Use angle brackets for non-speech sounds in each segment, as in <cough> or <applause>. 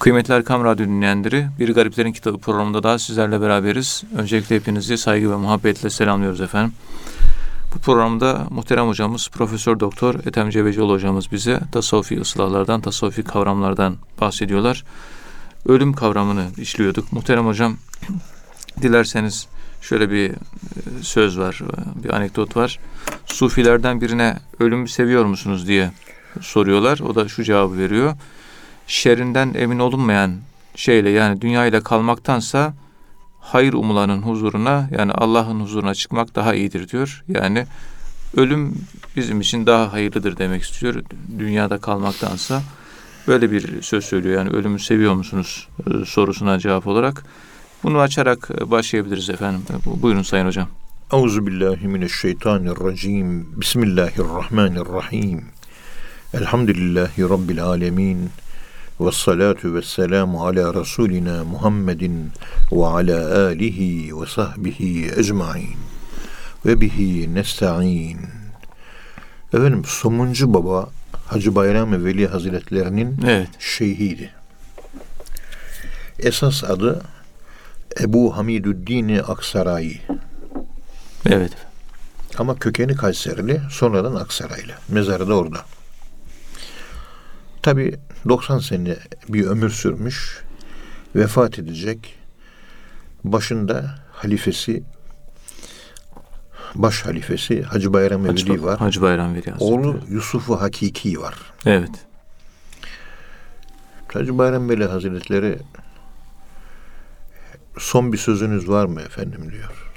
Kıymetli Erkam Radyo dinleyenleri, Bir Gariplerin Kitabı programında daha sizlerle beraberiz. Öncelikle hepinizi saygı ve muhabbetle selamlıyoruz efendim. Bu programda muhterem hocamız Profesör Doktor Ethem Cebecioğlu hocamız bize tasavvufi ıslahlardan, tasavvufi kavramlardan bahsediyorlar. Ölüm kavramını işliyorduk. Muhterem hocam, <clears throat> dilerseniz şöyle bir e, söz var, e, bir anekdot var. Sufilerden birine ölümü seviyor musunuz diye soruyorlar. O da şu cevabı veriyor şerrinden emin olunmayan şeyle yani dünya ile kalmaktansa hayır umulanın huzuruna yani Allah'ın huzuruna çıkmak daha iyidir diyor. Yani ölüm bizim için daha hayırlıdır demek istiyor dünyada kalmaktansa. Böyle bir söz söylüyor yani ölümü seviyor musunuz e, sorusuna cevap olarak. Bunu açarak e, başlayabiliriz efendim. Buyurun Sayın Hocam. Euzu billahi mineşşeytanirracim. Bismillahirrahmanirrahim. Elhamdülillahi rabbil alamin. Ve salatu ve selamu ala Resulina Muhammedin ve ala alihi ve sahbihi ecmain. Ve bihi nesta'in. Efendim Somuncu Baba Hacı Bayram Veli Hazretlerinin evet. şeyhiydi. Esas adı Ebu Hamidüddin Aksarayi. Evet. Ama kökeni Kayserili, sonradan Aksaraylı. Mezarı da orada. Tabi 90 sene bir ömür sürmüş. Vefat edecek. Başında halifesi baş halifesi Hacı Bayram Hacı, Veli var. Hacı Bayram Veli Hazretleri. Oğlu Yusuf-u Hakiki var. Evet. Hacı Bayram Veli Hazretleri son bir sözünüz var mı efendim diyor.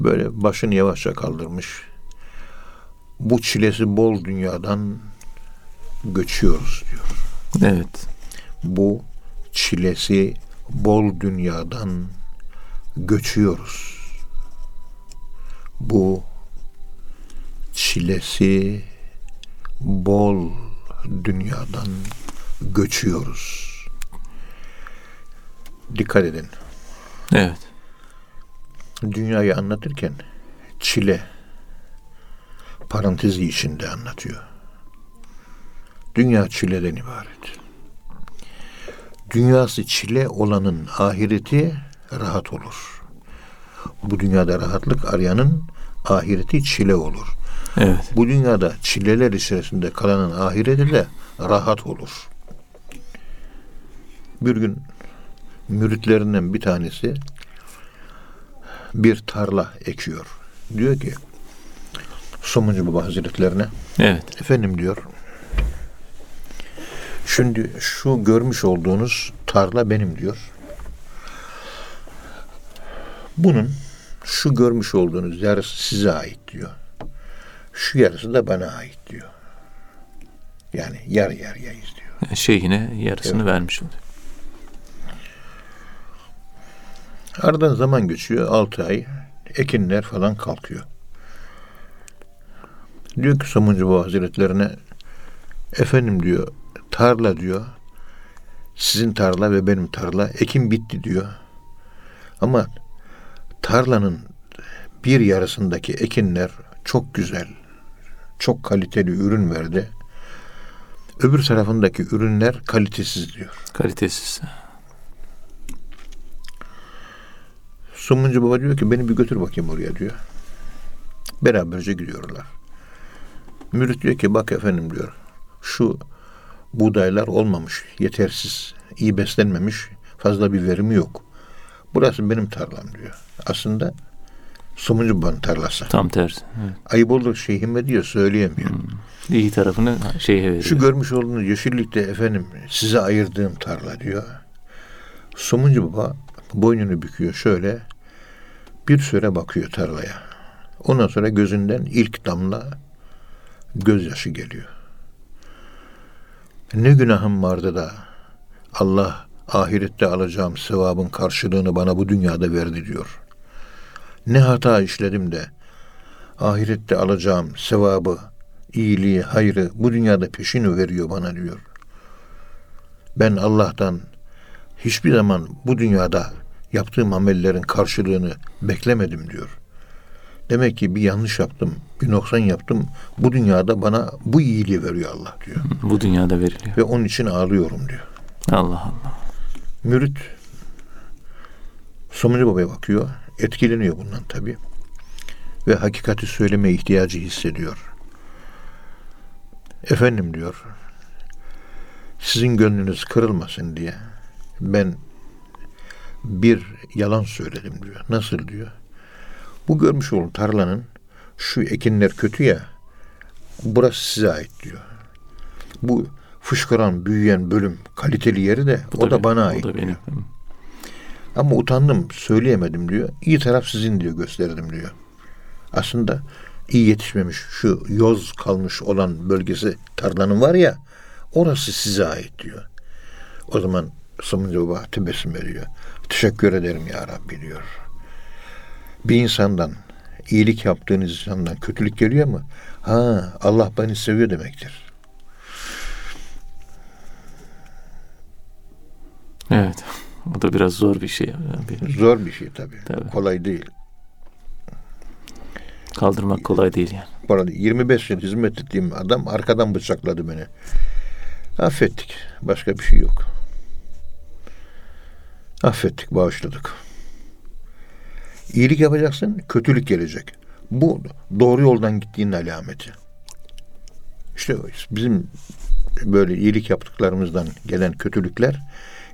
Böyle başını yavaşça kaldırmış bu çilesi bol dünyadan göçüyoruz diyor. Evet. Bu çilesi bol dünyadan göçüyoruz. Bu çilesi bol dünyadan göçüyoruz. Dikkat edin. Evet. Dünyayı anlatırken çile parantezi içinde anlatıyor. Dünya çileden ibaret. Dünyası çile olanın ahireti rahat olur. Bu dünyada rahatlık arayanın ahireti çile olur. Evet. Bu dünyada çileler içerisinde kalanın ahireti de rahat olur. Bir gün müritlerinden bir tanesi bir tarla ekiyor. Diyor ki Somuncu Baba Hazretlerine. Evet. Efendim diyor. Şimdi şu görmüş olduğunuz tarla benim diyor. Bunun şu görmüş olduğunuz yarısı size ait diyor. Şu yarısı da bana ait diyor. Yani yarı yarıyayız diyor. Şeyhine yarısını evet. vermiş oluyor. Aradan zaman geçiyor. Altı ay. Ekinler falan kalkıyor. Diyor ki Somuncu Baba Hazretlerine efendim diyor tarla diyor sizin tarla ve benim tarla ekim bitti diyor. Ama tarlanın bir yarısındaki ekinler çok güzel, çok kaliteli ürün verdi. Öbür tarafındaki ürünler kalitesiz diyor. Kalitesiz. Sumuncu baba diyor ki beni bir götür bakayım oraya diyor. Beraberce gidiyorlar. Mürit diyor ki bak efendim diyor. Şu buğdaylar olmamış, yetersiz, iyi beslenmemiş, fazla bir verimi yok. Burası benim tarlam diyor. Aslında Somuncu Baba'nın tarlası. Tam tersi. Evet. Ayıp olur şeyhime diyor söyleyemiyor. Hmm. İyi tarafını şeyhe veriyor. Şu görmüş olduğunuz yeşillikte efendim size ayırdığım tarla diyor. Somuncu Baba boynunu büküyor şöyle bir süre bakıyor tarlaya. Ondan sonra gözünden ilk damla gözyaşı geliyor. Ne günahım vardı da Allah ahirette alacağım sevabın karşılığını bana bu dünyada verdi diyor. Ne hata işledim de ahirette alacağım sevabı, iyiliği, hayrı bu dünyada peşini veriyor bana diyor. Ben Allah'tan hiçbir zaman bu dünyada yaptığım amellerin karşılığını beklemedim diyor. Demek ki bir yanlış yaptım, bir noksan yaptım. Bu dünyada bana bu iyiliği veriyor Allah diyor. Bu dünyada veriliyor. Ve onun için ağlıyorum diyor. Allah Allah. Mürit Somuncu Baba'ya bakıyor. Etkileniyor bundan tabii. Ve hakikati söyleme ihtiyacı hissediyor. Efendim diyor. Sizin gönlünüz kırılmasın diye ben bir yalan söyledim diyor. Nasıl diyor? Bu görmüş olduğum tarlanın şu ekinler kötü ya burası size ait diyor. Bu fışkıran, büyüyen bölüm kaliteli yeri de Bu o da benim, bana ait. da benim. diyor. Ama utandım, söyleyemedim diyor. İyi taraf sizin diyor, gösterdim diyor. Aslında iyi yetişmemiş, şu yoz kalmış olan bölgesi tarlanın var ya, orası size ait diyor. O zaman Sımıncı Baba tebessüm ediyor. Teşekkür ederim ya Rabbi diyor. Bir insandan, iyilik yaptığınız insandan kötülük geliyor mu? Ha, Allah beni seviyor demektir. Evet. O da biraz zor bir şey. Bir Zor bir şey tabii. Tabii. Kolay değil. Kaldırmak kolay değil yani. Bu arada 25 yıl hizmet ettiğim adam arkadan bıçakladı beni. Affettik. Başka bir şey yok. Affettik, bağışladık. İyilik yapacaksın, kötülük gelecek. Bu doğru yoldan gittiğinin alameti. İşte bizim böyle iyilik yaptıklarımızdan gelen kötülükler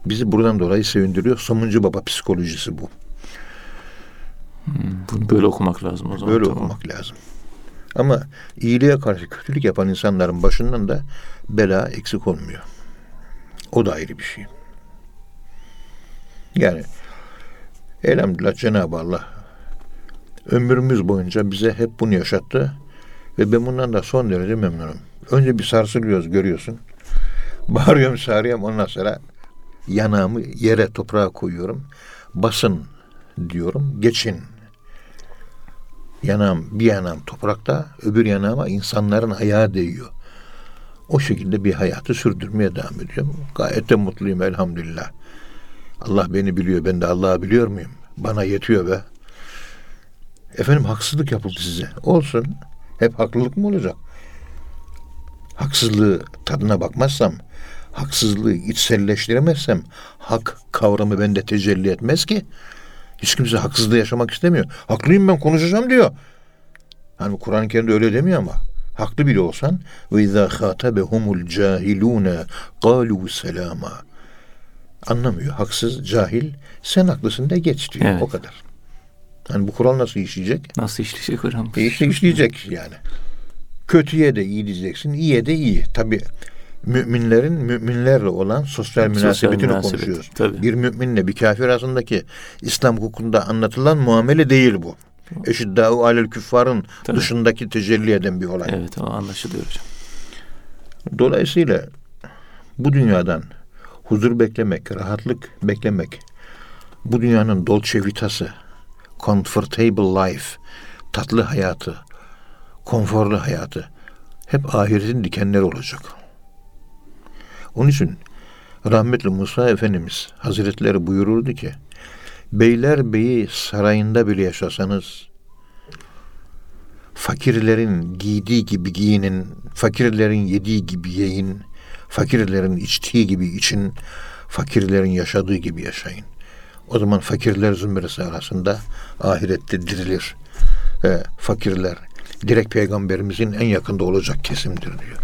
bizi buradan dolayı sevindiriyor. Somuncu baba psikolojisi bu. Bunu böyle okumak lazım o zaman. Böyle Tamam. okumak lazım. Ama iyiliğe karşı kötülük yapan insanların başından da bela eksik olmuyor. O da ayrı bir şey. Yani elhamdülillah Cenab-ı Allah ömrümüz boyunca bize hep bunu yaşattı ve ben bundan da son derece memnunum. Önce bir sarsılıyoruz görüyorsun. Bağırıyorum çağırıyorum ondan sonra yanağımı yere toprağa koyuyorum. Basın diyorum geçin. Yanağım bir yanağım toprakta öbür yanağıma insanların ayağı değiyor. O şekilde bir hayatı sürdürmeye devam ediyorum. Gayet de mutluyum elhamdülillah. Allah beni biliyor. Ben de Allah'ı biliyor muyum? Bana yetiyor be. Efendim haksızlık yapıldı size. Olsun. Hep haklılık mı olacak? Haksızlığı tadına bakmazsam, haksızlığı içselleştiremezsem hak kavramı bende tecelli etmez ki. Hiç kimse haksızlığı yaşamak istemiyor. Haklıyım ben konuşacağım diyor. Hani Kur'an-ı öyle demiyor ama. Haklı bile olsan ve izâ khâtebehumul cahilûne kâlû selâmâ. Anlamıyor. Haksız, cahil. Sen haklısın de geç diyor. Evet. O kadar. Hani bu kural nasıl işleyecek? Nasıl işleyecek hocam? E işte işleyecek yani. Kötüye de iyi diyeceksin, iyiye de iyi. Tabi müminlerin müminlerle olan sosyal Sosyal münasebetini münasebet, konuşuyoruz. tabii. Bir müminle bir kafir arasındaki İslam hukukunda anlatılan muamele değil bu. Eşiddâhu alel küffarın Tabii. dışındaki tecelli eden bir olay. Evet o anlaşılıyor hocam. Dolayısıyla bu dünyadan huzur beklemek, rahatlık beklemek, bu dünyanın dolce vitası, comfortable life, tatlı hayatı, konforlu hayatı hep ahiretin dikenleri olacak. Onun için rahmetli Musa Efendimiz Hazretleri buyururdu ki Beylerbeyi sarayında bile yaşasanız fakirlerin giydiği gibi giyinin, fakirlerin yediği gibi yiyin, fakirlerin içtiği gibi için, fakirlerin yaşadığı gibi yaşayın. O zaman fakirler zümresi arasında ahirette dirilir. Ve fakirler direkt peygamberimizin en yakında olacak kesimdir diyor.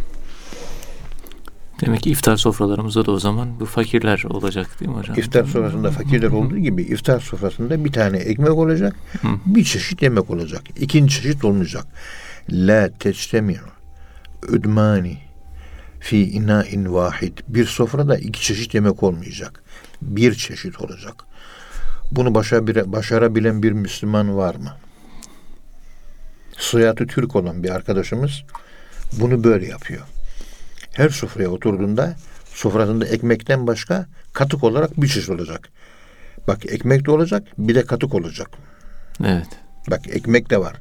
Demek ki iftar sofralarımızda da o zaman bu fakirler olacak değil mi hocam? İftar sofrasında fakirler olduğu gibi iftar sofrasında bir tane ekmek olacak, bir çeşit yemek olacak. İkinci çeşit olmayacak. La teçtemi'u üdmani fi ina'in vahid. Bir sofrada iki çeşit yemek olmayacak. Bir çeşit olacak. Bunu başa- başarabilen bir Müslüman var mı? Soyadı Türk olan bir arkadaşımız bunu böyle yapıyor. Her sofraya oturduğunda sofrasında ekmekten başka katık olarak bir çeşit olacak. Bak ekmek de olacak bir de katık olacak. Evet. Bak ekmek de var.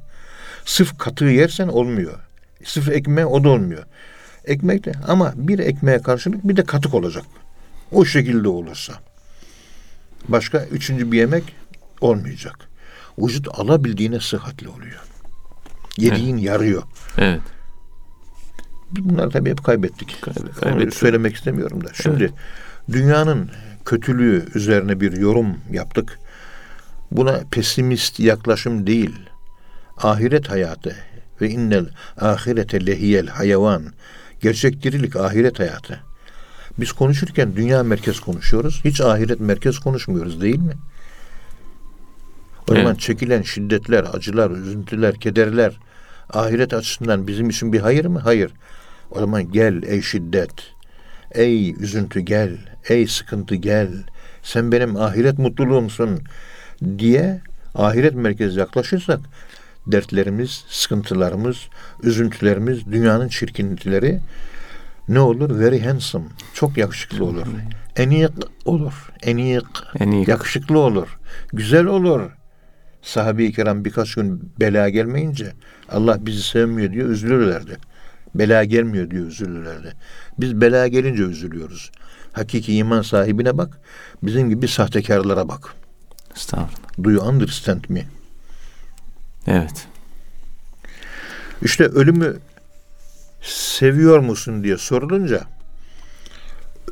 Sırf katığı yersen olmuyor. Sırf ekmeğe o da olmuyor. Ekmek de ama bir ekmeğe karşılık bir de katık olacak. O şekilde olursa. Başka üçüncü bir yemek olmayacak. Vücut alabildiğine sıhhatli oluyor. Yediğin yarıyor. Evet. Bunları tabii hep kaybettik. Kaybe- Onu kaybettik. söylemek istemiyorum da. Şimdi dünyanın kötülüğü üzerine bir yorum yaptık. Buna pesimist yaklaşım değil. Ahiret hayatı ve innel ahirete lehiyel hayvan. Gerçek dirilik ahiret hayatı. Biz konuşurken dünya merkez konuşuyoruz. Hiç ahiret merkez konuşmuyoruz değil mi? O zaman Evet. çekilen şiddetler, acılar, üzüntüler, kederler ahiret açısından bizim için bir hayır mı? Hayır. O zaman gel ey şiddet, ey üzüntü gel, ey sıkıntı gel. Sen benim ahiret mutluluğumsun diye ahiret merkezi yaklaşırsak dertlerimiz, sıkıntılarımız, üzüntülerimiz, dünyanın çirkinlikleri ne olur? Very handsome. Çok yakışıklı olur. Enik olur. Enik. Enik. Yakışıklı olur. Güzel olur. Sahabe-i kiram birkaç gün bela gelmeyince Allah bizi sevmiyor diyor üzülürlerdi. Bela gelmiyor diyor üzülürlerdi. Biz bela gelince üzülüyoruz. Hakiki iman sahibine bak. Bizim gibi sahtekarlara bak. Estağfurullah. Do you understand me? Evet. İşte ölümü seviyor musun diye sorulunca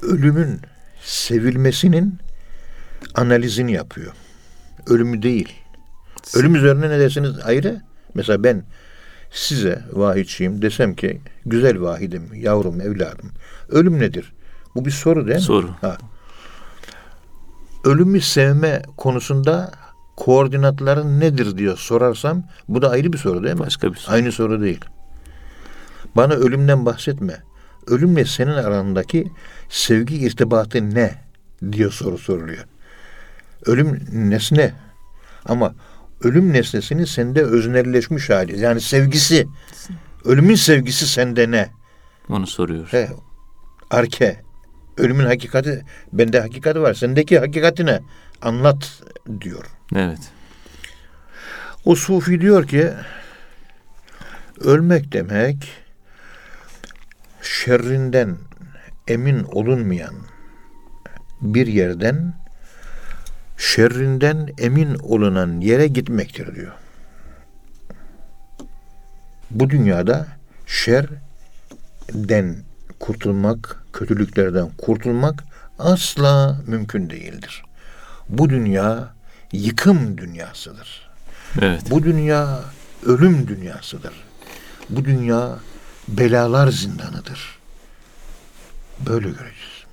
ölümün sevilmesinin analizini yapıyor. Ölümü değil. Ölüm üzerine ne dersiniz ayrı? Mesela ben size vahidçiyim desem ki güzel vahidim, yavrum, evladım. Ölüm nedir? Bu bir soru değil mi? Soru. Ha. Ölümü sevme konusunda koordinatların nedir diye sorarsam bu da ayrı bir soru değil mi? Başka bir soru. Aynı soru değil. Bana ölümden bahsetme. Ölümle senin arandaki sevgi irtibatı ne diye soru soruluyor. Ölüm nesne ama ölüm nesnesinin sende öznelleşmiş hali. Yani sevgisi. Ölümün sevgisi sende ne? Onu soruyor. He, arke. Ölümün hakikati, bende hakikati var. Sendeki hakikati ne? Anlat diyor. Evet. O sufi diyor ki ölmek demek şerrinden emin olunmayan bir yerden şerrinden emin olunan yere gitmektir diyor. Bu dünyada şerden kurtulmak, kötülüklerden kurtulmak asla mümkün değildir. Bu dünya yıkım dünyasıdır. Evet. Bu dünya ölüm dünyasıdır. Bu dünya belalar zindanıdır. Böyle göreceğiz.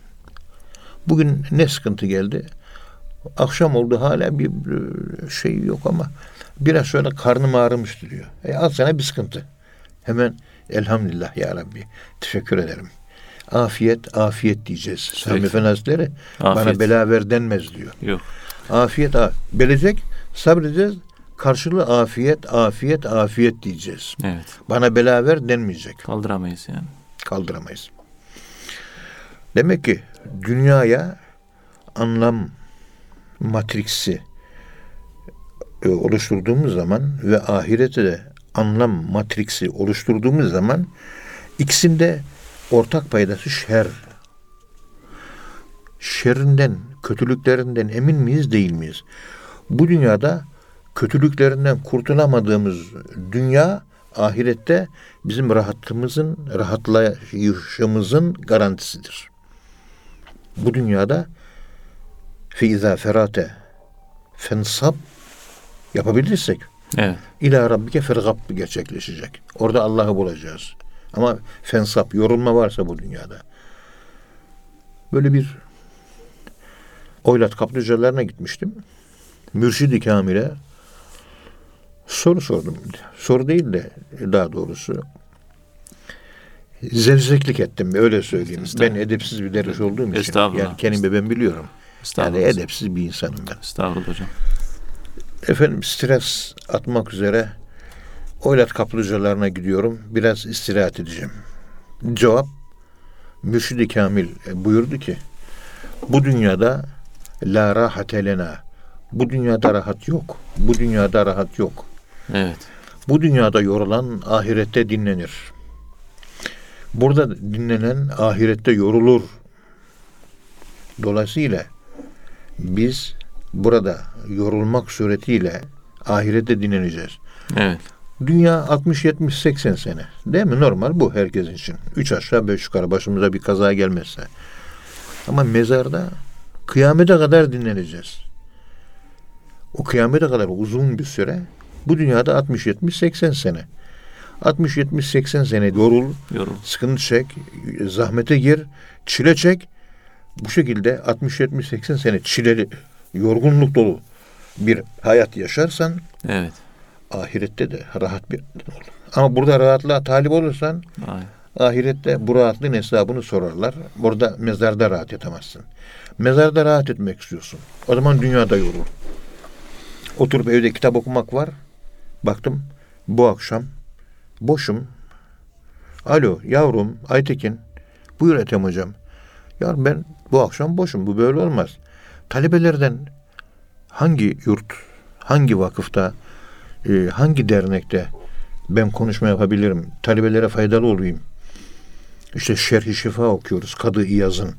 Bugün ne sıkıntı geldi? Akşam oldu hala bir şey yok ama biraz şöyle karnım ağrımıştı diyor. E al sana bir sıkıntı. Hemen elhamdülillah ya Rabbi teşekkür ederim. Afiyet afiyet diyeceğiz. Sami Efendi Hazretleri bana Afiyet. bela ver denmez diyor. Yok. Afiyet belecek sabredeceğiz. Karşılığı afiyet afiyet afiyet diyeceğiz. Evet. Bana bela ver denmeyecek. Kaldıramayız yani. Kaldıramayız. Demek ki dünyaya anlam matriksi e, oluşturduğumuz zaman ve ahirete de anlam matriksi oluşturduğumuz zaman ikisinde ortak paydası şer. Şerrinden, kötülüklerinden emin miyiz, değil miyiz? Bu dünyada kötülüklerinden kurtulamadığımız dünya ahirette bizim rahatımızın, rahatlayışımızın garantisidir. Bu dünyada feiza ferate fensab yapabilirsek Evet. ila rabbike fergab gerçekleşecek. Orada Allah'ı bulacağız. Ama fensap, yorulma varsa bu dünyada. Böyle bir oylat kaplıcalarına gitmiştim. Mürşid-i Kamil'e soru sordum. Soru değil de daha doğrusu zevzeklik ettim öyle söyleyeyim. Ben edepsiz bir derviş olduğum için. Estağfurullah. Yani kendimi ben biliyorum. Yani edepsiz bir insanım ben. Estağfurullah hocam. Efendim stres atmak üzere oylat kaplıcalarına gidiyorum. Biraz istirahat edeceğim. Cevap Mürşid-i Kamil e, buyurdu ki bu dünyada la rahate lena. Bu dünyada rahat yok. Bu dünyada rahat yok. Evet. Bu dünyada yorulan ahirette dinlenir. Burada dinlenen ahirette yorulur. Dolayısıyla biz burada yorulmak suretiyle ahirette dinleneceğiz. Evet. Dünya 60 70 80 sene. Değil mi? Normal bu herkesin için. Üç aşağı beş yukarı başımıza bir kaza gelmezse. Ama mezarda kıyamete kadar dinleneceğiz. O kıyamete kadar uzun bir süre. Bu dünyada 60 70 80 sene. 60 70 80 sene yorul, Yorum. sıkıntı çek, zahmete gir, çile çek. Bu şekilde 60 70 80 sene çileli, yorgunluk dolu bir hayat yaşarsan Evet. ahirette de rahat bir olur. Ama burada rahatlığa talip olursan Aynen. ahirette bu rahatlığın hesabını sorarlar. Burada mezarda rahat etemezsin. Mezarda rahat etmek istiyorsun. O zaman dünyada yorul. Oturup evde kitap okumak var. Baktım bu akşam boşum. Alo yavrum Aytekin. Buyur Ethem hocam. Ya ben bu akşam boşum. Bu böyle olmaz. Talebelerden hangi yurt, hangi vakıfta, e, hangi dernekte ben konuşma yapabilirim, talebelere faydalı olayım. İşte Şerh-i Şifa okuyoruz Kadı İyaz'ın.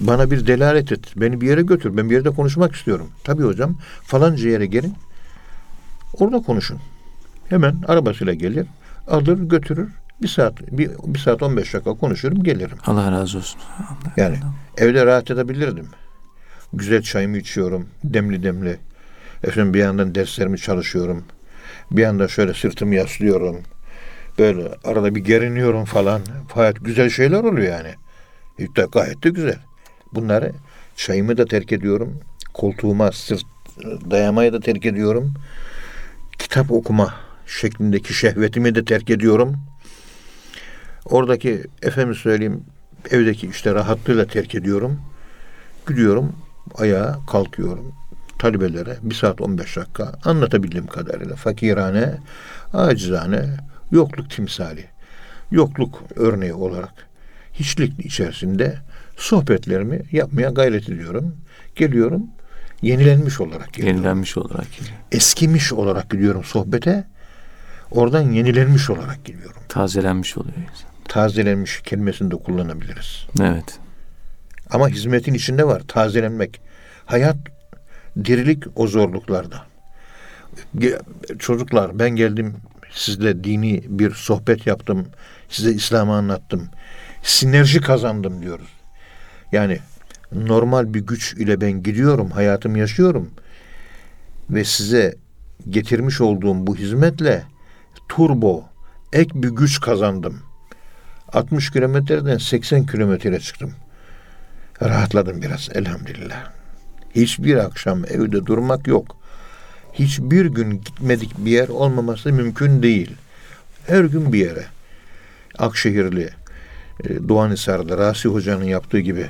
Bana bir delalet et, beni bir yere götür, ben bir yerde konuşmak istiyorum. Tabii hocam, falanca yere gelin, orada konuşun. Hemen arabasıyla gelir, alır götürür, bir saat, bir, bir saat 15 dakika konuşurum, gelirim. Allah razı olsun. Yani evde rahat edebilirdim. Güzel çayımı içiyorum, demli demli. Efendim bir yandan derslerimi çalışıyorum. Bir yandan şöyle sırtımı yaslıyorum. Böyle arada bir geriniyorum falan. Hayat güzel şeyler oluyor yani. Gayet de güzel. Bunları çayımı da terk ediyorum. Koltuğuma sırt dayamayı da terk ediyorum. Kitap okuma şeklindeki şehvetimi de terk ediyorum. Oradaki efendim söyleyeyim evdeki işte rahatlığıyla terk ediyorum. Gidiyorum ayağa kalkıyorum. Talebelere bir saat 15 dakika anlatabildiğim kadarıyla fakirane, acizane, yokluk timsali, yokluk örneği olarak hiçlik içerisinde sohbetlerimi yapmaya gayret ediyorum. Geliyorum yenilenmiş olarak geliyorum. Yenilenmiş olarak geliyor. Eskimiş olarak gidiyorum sohbete. Oradan yenilenmiş olarak gidiyorum. Tazelenmiş oluyor insan. Tazelenmiş kelimesini de kullanabiliriz. Evet. Ama hizmetin içinde var tazelenmek. Hayat dirilik o zorluklarda. Çocuklar ben geldim sizle dini bir sohbet yaptım. Size İslam'ı anlattım. Sinerji kazandım diyoruz. Yani normal bir güç ile ben gidiyorum, hayatımı yaşıyorum. Ve size getirmiş olduğum bu hizmetle turbo, ek bir güç kazandım. 60 kilometreden 80 kilometreye çıktım. Rahatladım biraz elhamdülillah. Hiçbir akşam evde durmak yok. Hiçbir gün gitmedik bir yer olmaması mümkün değil. Her gün bir yere. Akşehirli, Doğanhisar'da Rasi Hoca'nın yaptığı gibi.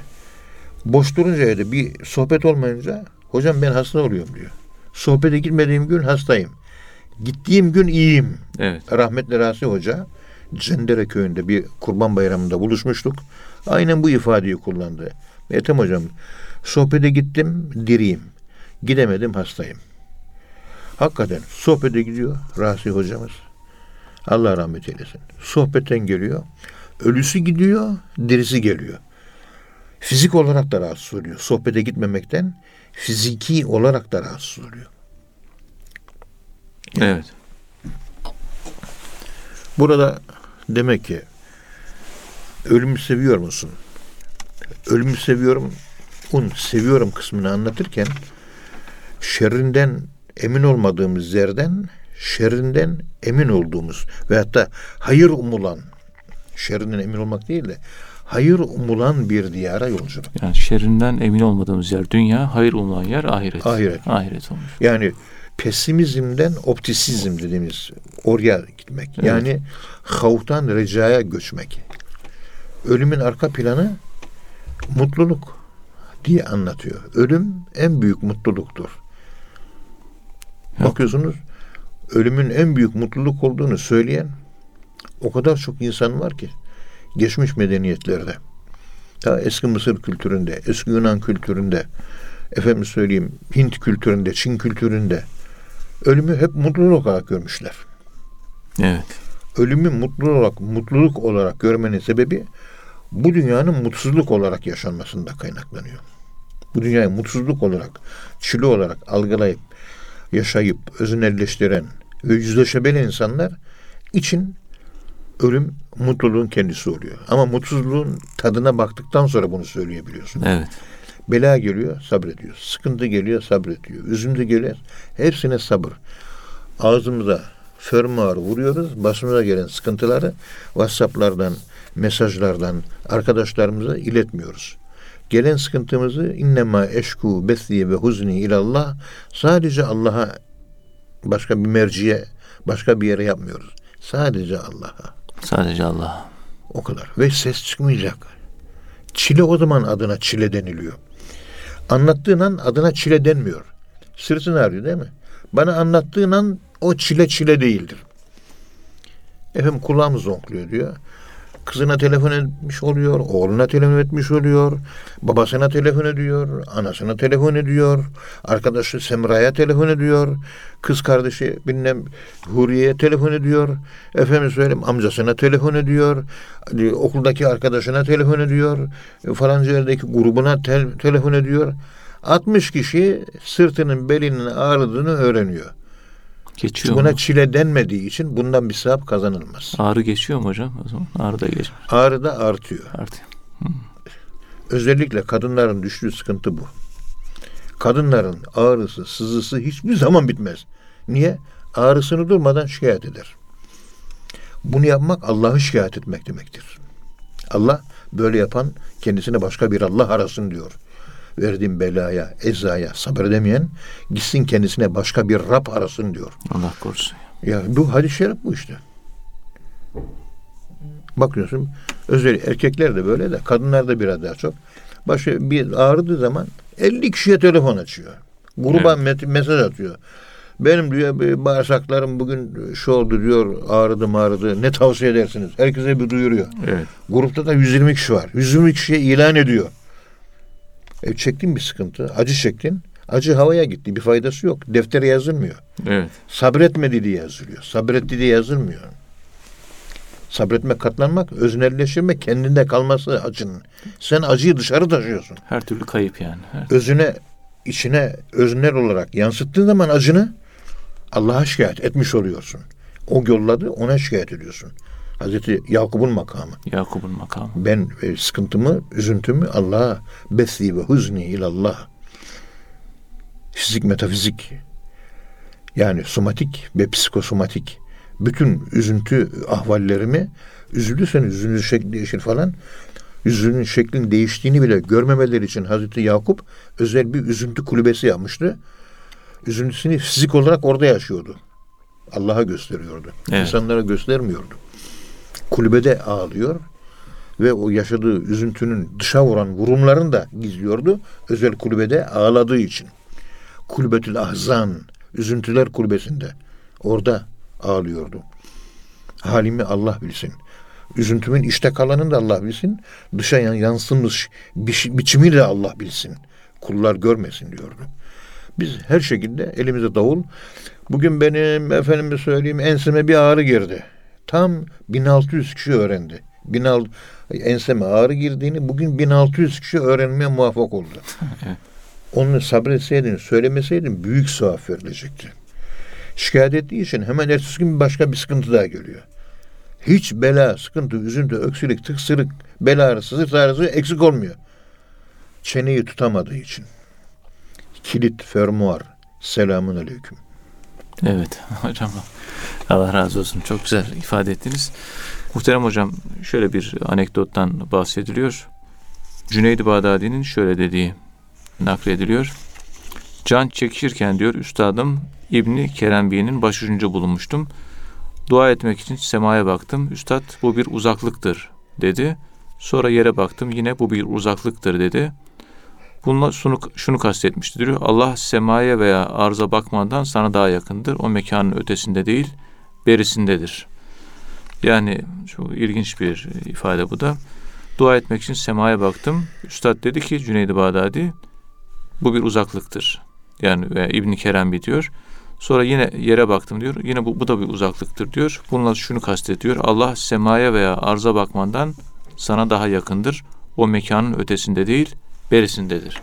Boş durunca evde bir sohbet olmayınca hocam ben hasta oluyorum diyor. Sohbete gitmediğim gün hastayım. Gittiğim gün iyiyim. Evet. Rahmetli Rasi Hoca Cendere köyünde bir kurban bayramında buluşmuştuk. Aynen bu ifadeyi kullandı. Ethem hocam sohbete gittim diriyim. Gidemedim hastayım. Hakikaten sohbete gidiyor Rasi hocamız. Allah rahmet eylesin. Sohbetten geliyor. Ölüsü gidiyor, dirisi geliyor. Fizik olarak da rahatsız oluyor. Sohbete gitmemekten fiziki olarak da rahatsız oluyor. Evet. Burada demek ki ölümü seviyor musun? Ölümü seviyorum, un seviyorum kısmını anlatırken şerrinden emin olmadığımız yerden şerrinden emin olduğumuz ve hatta hayır umulan şerrinden emin olmak değil de hayır umulan bir diyara yolculuk. Yani şerrinden emin olmadığımız yer dünya, hayır umulan yer ahiret. Ahiret. Ahiret olmuş. Yani pesimizmden optisizm dediğimiz oraya gitmek. Evet. Yani havtan recaya göçmek. Ölümün arka planı mutluluk diye anlatıyor. Ölüm en büyük mutluluktur. Yok. Bakıyorsunuz ölümün en büyük mutluluk olduğunu söyleyen o kadar çok insan var ki geçmiş medeniyetlerde. Ta eski Mısır kültüründe, eski Yunan kültüründe, efendim söyleyeyim Hint kültüründe, Çin kültüründe ölümü hep mutluluk olarak görmüşler. Evet. Ölümü mutluluk olarak, mutluluk olarak görmenin sebebi bu dünyanın mutsuzluk olarak yaşanmasında kaynaklanıyor. Bu dünyayı mutsuzluk olarak, çile olarak algılayıp, yaşayıp, öznelleştiren, ve yüzleşebilen insanlar için ölüm mutluluğun kendisi oluyor. Ama mutsuzluğun tadına baktıktan sonra bunu söyleyebiliyorsun. Evet. Bela geliyor sabrediyor. Sıkıntı geliyor sabrediyor. Üzüntü geliyor. Hepsine sabır. Ağzımıza fermuar vuruyoruz. Başımıza gelen sıkıntıları WhatsApp'lardan, mesajlardan arkadaşlarımıza iletmiyoruz. Gelen sıkıntımızı innema eşku besli ve huzni ilallah sadece Allah'a başka bir merciye, başka bir yere yapmıyoruz. Sadece Allah'a. Sadece Allah. O kadar. Ve ses çıkmayacak. Çile o zaman adına çile deniliyor. Anlattığın an adına çile denmiyor. Sırtını ağrıyor değil mi? Bana anlattığın an o çile çile değildir. Efendim kulağımız zonkluyor diyor. Kızına telefon etmiş oluyor, oğluna telefon etmiş oluyor, babasına telefon ediyor, anasına telefon ediyor, arkadaşı Semra'ya telefon ediyor, kız kardeşi bilmem Huriye'ye telefon ediyor, efendim söyleyeyim amcasına telefon ediyor, e, okuldaki arkadaşına telefon ediyor, e, falanca yerdeki grubuna tel- telefon ediyor. 60 kişi sırtının belinin ağrıdığını öğreniyor. Geçiyor Buna mu? çile denmediği için bundan bir sevap kazanılmaz. Ağrı geçiyor mu hocam? O zaman ağrı da geçmiş. Ağrı da artıyor. Artıyor. Özellikle kadınların düştüğü sıkıntı bu. Kadınların ağrısı, sızısı hiçbir zaman bitmez. Niye? Ağrısını durmadan şikayet eder. Bunu yapmak Allah'ı şikayet etmek demektir. Allah böyle yapan kendisine başka bir Allah arasın diyor. Verdiğim belaya, ezaya sabredemeyen gitsin kendisine başka bir Rab arasın diyor. Allah korusun. Ya bu hadis-i şerif bu işte. Bakıyorsun özel erkekler de böyle de kadınlar da biraz daha çok. Başı bir ağrıdığı zaman 50 kişiye telefon açıyor. Gruba met- mesaj atıyor. Benim diyor bir bağırsaklarım bugün şu oldu diyor ağrıdı ağrıdı. Ne tavsiye edersiniz? Herkese bir duyuruyor. Evet. Grupta da 120 kişi var. 120 kişiye ilan ediyor. E, çektin bir sıkıntı. Acı çektin. Acı havaya gitti. Bir faydası yok. Deftere yazılmıyor. Evet. Sabretmedi diye yazılıyor. Sabretti diye yazılmıyor. Sabretmek, katlanmak, öznelleştirmek, kendinde kalması acının. Sen acıyı dışarı taşıyorsun. Her türlü kayıp yani. Her... Özüne, içine öznel olarak yansıttığın zaman acını Allah'a şikayet etmiş oluyorsun. O yolladı, ona şikayet ediyorsun. Hazreti Yakup'un makamı. Yakup'un makamı. Ben e, sıkıntımı, üzüntümü Allah'a besli ve huzni ilallah. Fizik, metafizik yani somatik ve psikosomatik bütün üzüntü ahvallerimi üzülürsen üzüntü şekli değişir falan yüzünün şeklin değiştiğini bile görmemeleri için Hazreti Yakup özel bir üzüntü kulübesi yapmıştı. Üzüntüsünü fizik olarak orada yaşıyordu. Allah'a gösteriyordu. Evet. İnsanlara göstermiyordu. Kulübede ağlıyor ve o yaşadığı üzüntünün dışa vuran vurumlarını da gizliyordu. Özel kulübede ağladığı için. Kulübetül Ahzan, üzüntüler kulübesinde. Orada ağlıyordu. Halimi Allah bilsin. Üzüntümün içte kalanını da Allah bilsin. Dışa yan- yansımış biçimi de Allah bilsin. Kullar görmesin diyordu. Biz her şekilde elimize davul. Bugün benim efendime söyleyeyim enseme bir ağrı girdi. Tam 1600 kişi öğrendi. 1600 enseme ağrı girdiğini bugün 1600 kişi öğrenmeye muvaffak oldu. <laughs> Onu sabretseydin, söylemeseydin büyük sevap verilecekti. Şikayet ettiği için hemen ertesi gün başka bir sıkıntı daha geliyor. Hiç bela, sıkıntı, üzüntü, öksürük, tıksırık, bel ağrısı, sırt ağrısı eksik olmuyor. Çeneyi tutamadığı için. Kilit, fermuar. Selamun aleyküm. Evet <laughs> hocam. Allah razı olsun. Çok güzel ifade ettiniz. Muhterem hocam şöyle bir anekdottan bahsediliyor. Cüneyd-i Bağdadi'nin şöyle dediği naklediliyor. Can çekişirken diyor üstadım İbni Kerembi'nin başucunca bulunmuştum. Dua etmek için semaya baktım. Üstad bu bir uzaklıktır dedi. Sonra yere baktım yine bu bir uzaklıktır dedi. Bununla şunu, şunu kastetmişti diyor. Allah semaya veya arza bakmadan sana daha yakındır. O mekanın ötesinde değil, berisindedir. Yani çok ilginç bir ifade bu da. Dua etmek için semaya baktım. Üstad dedi ki Cüneyd-i Bağdadi bu bir uzaklıktır. Yani veya İbn Kerembi diyor. Sonra yine yere baktım diyor. Yine bu, bu da bir uzaklıktır diyor. Bununla şunu kastediyor. Allah semaya veya arza bakmandan sana daha yakındır. O mekanın ötesinde değil, berisindedir.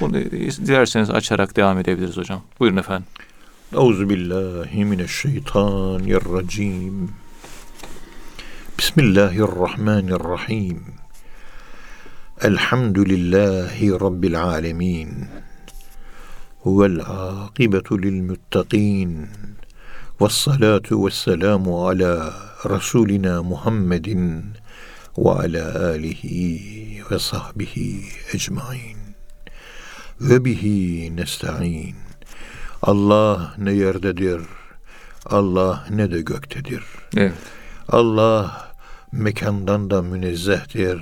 Bunu dilerseniz açarak devam edebiliriz hocam. Buyurun efendim. Euzu billahi mineşşeytanirracim. Bismillahirrahmanirrahim. Elhamdülillahi rabbil alamin. Huvel akibetu lil muttaqin. Ves salatu ves selamu ala Resulina Muhammedin ve ala alihi ve sahbihi ecmain. Ve bihi nesta'in. Allah ne yerdedir, Allah ne de göktedir. Evet. Allah mekandan da münezzehtir.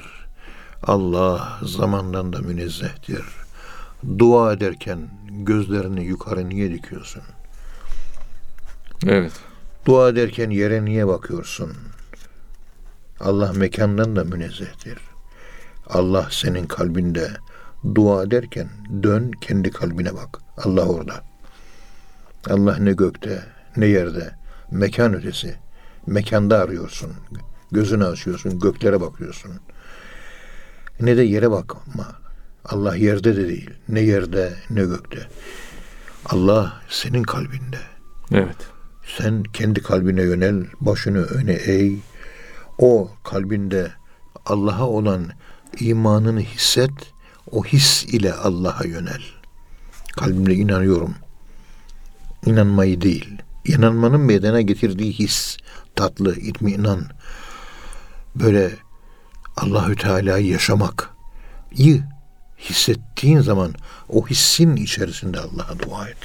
Allah zamandan da münezzehtir. Dua ederken gözlerini yukarı niye dikiyorsun? Evet. Dua ederken yere niye bakıyorsun? Allah mekandan da münezzehtir. Allah senin kalbinde dua ederken dön kendi kalbine bak. Allah orada. Allah ne gökte ne yerde. Mekan ötesi. Mekanda arıyorsun. Gözünü açıyorsun. Göklere bakıyorsun. Ne de yere bakma. Allah yerde de değil. Ne yerde ne gökte. Allah senin kalbinde. Evet. Sen kendi kalbine yönel, başını öne eğ. O kalbinde Allah'a olan imanını hisset. O his ile Allah'a yönel. Kalbimle inanıyorum. İnanmayı değil. İnanmanın meydana getirdiği his, tatlı, itminan. Böyle Allahü Teala'yı yaşamak. iyi hissettiğin zaman o hissin içerisinde Allah'a dua et.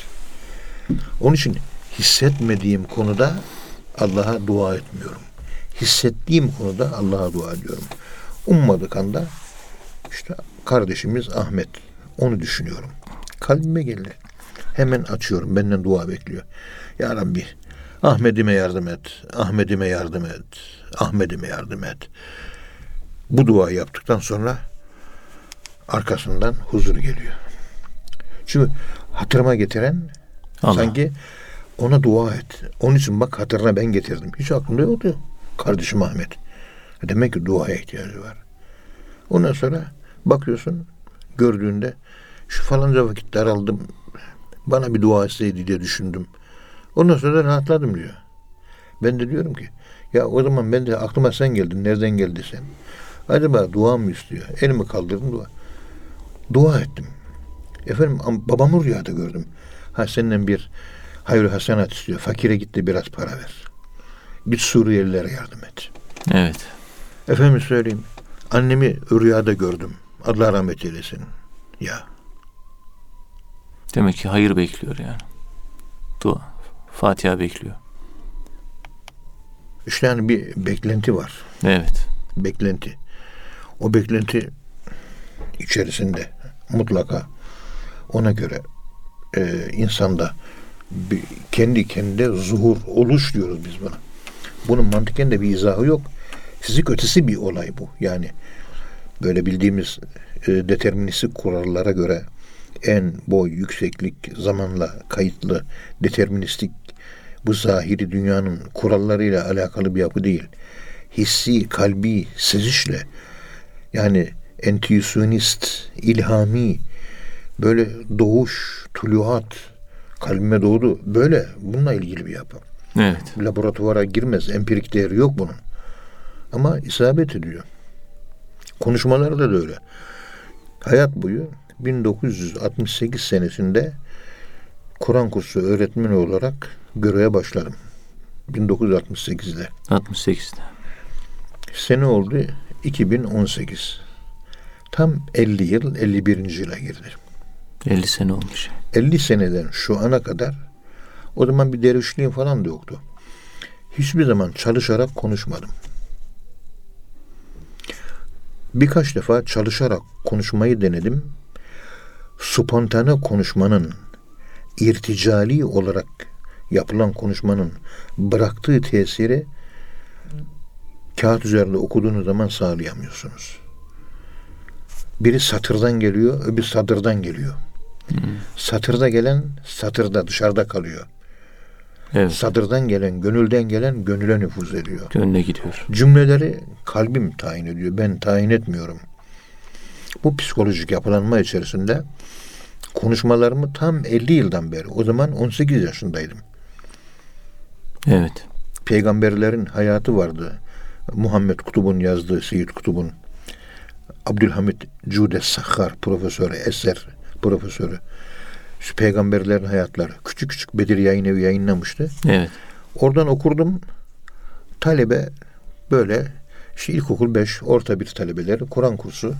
Onun için hissetmediğim konuda Allah'a dua etmiyorum. Hissettiğim konuda Allah'a dua ediyorum. Ummadık anda işte kardeşimiz Ahmet. Onu düşünüyorum. Kalbime geldi. Hemen açıyorum. Benden dua bekliyor. Ya Rabbi Ahmet'ime yardım et. Ahmet'ime yardım et. Ahmet'ime yardım et. Bu duayı yaptıktan sonra arkasından huzur geliyor. Çünkü hatırıma getiren Allah. sanki ona dua et. Onun için bak hatırına ben getirdim. Hiç aklımda yoktu. Kardeşim Ahmet. Demek ki duaya ihtiyacı var. Ondan sonra bakıyorsun gördüğünde şu falanca vakit daraldım. Bana bir dua etseydi diye düşündüm. Ondan sonra rahatladım diyor. Ben de diyorum ki ya o zaman ben de aklıma sen geldin. Nereden geldi sen? Acaba dua mı istiyor? Elimi kaldırdım dua. Dua ettim. Efendim am- babamı rüyada gördüm. Ha senden bir hayır hasenat istiyor. Fakire gitti biraz para ver. Git Suriyelilere yardım et. Evet. Efendim söyleyeyim. Annemi rüyada gördüm. Allah rahmet eylesin. Ya Demek ki hayır bekliyor yani. Dua. Fatiha bekliyor. işte yani bir beklenti var. Evet. Beklenti. O beklenti içerisinde mutlaka ona göre e, insanda bir, kendi kendine zuhur oluş diyoruz biz buna. Bunun mantıken de bir izahı yok. Fizik ötesi bir olay bu. Yani böyle bildiğimiz e, deterministik kurallara göre en boy, yükseklik, zamanla kayıtlı, deterministik bu zahiri dünyanın kurallarıyla alakalı bir yapı değil. Hissi, kalbi, sezişle yani entüisyonist, ilhami böyle doğuş, tuluat kalbime doğdu. Böyle bununla ilgili bir yapı. Evet. Laboratuvara girmez. Empirik değeri yok bunun. Ama isabet ediyor. Konuşmaları da öyle. Hayat boyu 1968 senesinde Kur'an kursu öğretmeni olarak göreve başladım. 1968'de. 68'de. Sene oldu 2018. Tam 50 yıl 51. yıla girdi. 50 sene olmuş. 50 seneden şu ana kadar o zaman bir dervişliğim falan da yoktu. Hiçbir zaman çalışarak konuşmadım. Birkaç defa çalışarak konuşmayı denedim. Spontane konuşmanın irticali olarak yapılan konuşmanın bıraktığı tesiri kağıt üzerinde okuduğunuz zaman sağlayamıyorsunuz. Biri satırdan geliyor, öbür sadırdan geliyor. Satırda gelen satırda dışarıda kalıyor. Evet. Sadırdan gelen, gönülden gelen gönüle nüfuz ediyor. Gönlüne gidiyor. Cümleleri kalbim tayin ediyor. Ben tayin etmiyorum. Bu psikolojik yapılanma içerisinde konuşmalarımı tam 50 yıldan beri. O zaman 18 yaşındaydım. Evet. Peygamberlerin hayatı vardı. Muhammed Kutub'un yazdığı Seyyid Kutub'un Abdülhamit Cude Sakhar profesörü, eser profesörü. Şu peygamberlerin hayatları. Küçük küçük Bedir Yayın Evi yayınlamıştı. Evet. Oradan okurdum. Talebe böyle işte ilkokul 5, orta bir talebeleri Kur'an kursu.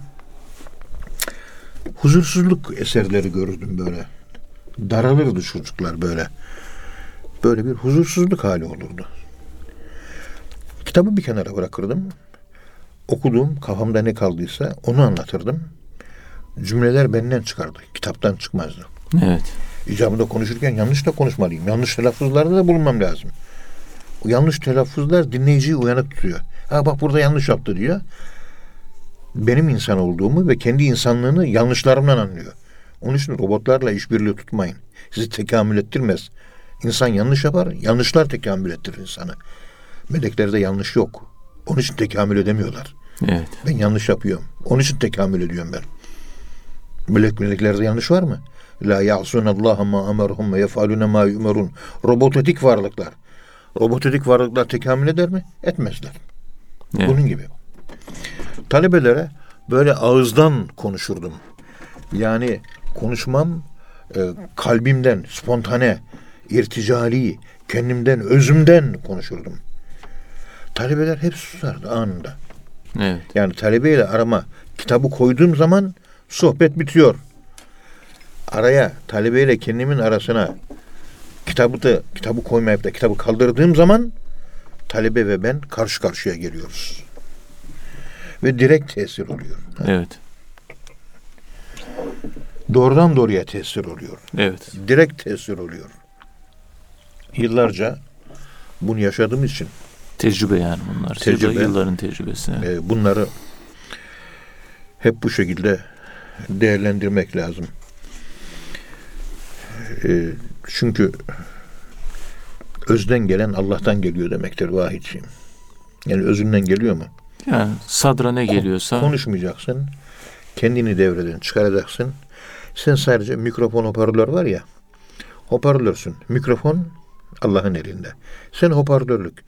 Huzursuzluk eserleri görürdüm böyle. Daralırdı çocuklar böyle. Böyle bir huzursuzluk hali olurdu. Kitabı bir kenara bırakırdım. Okuduğum kafamda ne kaldıysa onu anlatırdım. Cümleler benden çıkardı. Kitaptan çıkmazdı. Evet. İcabında konuşurken yanlış da konuşmalıyım. Yanlış telaffuzlarda da bulunmam lazım. O yanlış telaffuzlar dinleyiciyi uyanık tutuyor. Ha bak burada yanlış yaptı diyor. Benim insan olduğumu ve kendi insanlığını yanlışlarımdan anlıyor. Onun için robotlarla işbirliği tutmayın. Sizi tekamül ettirmez. İnsan yanlış yapar, yanlışlar tekamül ettirir insanı. Meleklerde yanlış yok. Onun için tekamül edemiyorlar. Evet. Ben yanlış yapıyorum. Onun için tekamül ediyorum ben. Melek meleklerde yanlış var mı? La ya'sunallaha ma emerhum ve yef'alune ma yu'merun. Robotetik varlıklar. Robotetik varlıklar tekamül eder mi? Etmezler. Evet. Bunun gibi. Talebelere böyle ağızdan konuşurdum. Yani konuşmam e, kalbimden, spontane, irticali, kendimden, özümden konuşurdum. Talebeler hep susardı anında. Evet. Yani talebeyle arama kitabı koyduğum zaman sohbet bitiyor. Araya talebeyle kendimin arasına kitabı da kitabı koymayıp da kitabı kaldırdığım zaman talebe ve ben karşı karşıya geliyoruz. Ve direkt tesir oluyor. Evet. Doğrudan doğruya tesir oluyor. Evet. Direkt tesir oluyor. Yıllarca bunu yaşadığım için Tecrübe yani bunlar. Tecrübe. Yıllar- Yılların tecrübesi. E, bunları hep bu şekilde değerlendirmek lazım. E, çünkü özden gelen Allah'tan geliyor demektir vahidciğim. Yani özünden geliyor mu? Yani sadra ne geliyorsa Konuşmayacaksın. Kendini devreden çıkaracaksın. Sen sadece mikrofon hoparlör var ya. Hoparlörsün. Mikrofon Allah'ın elinde. Sen hoparlörlük.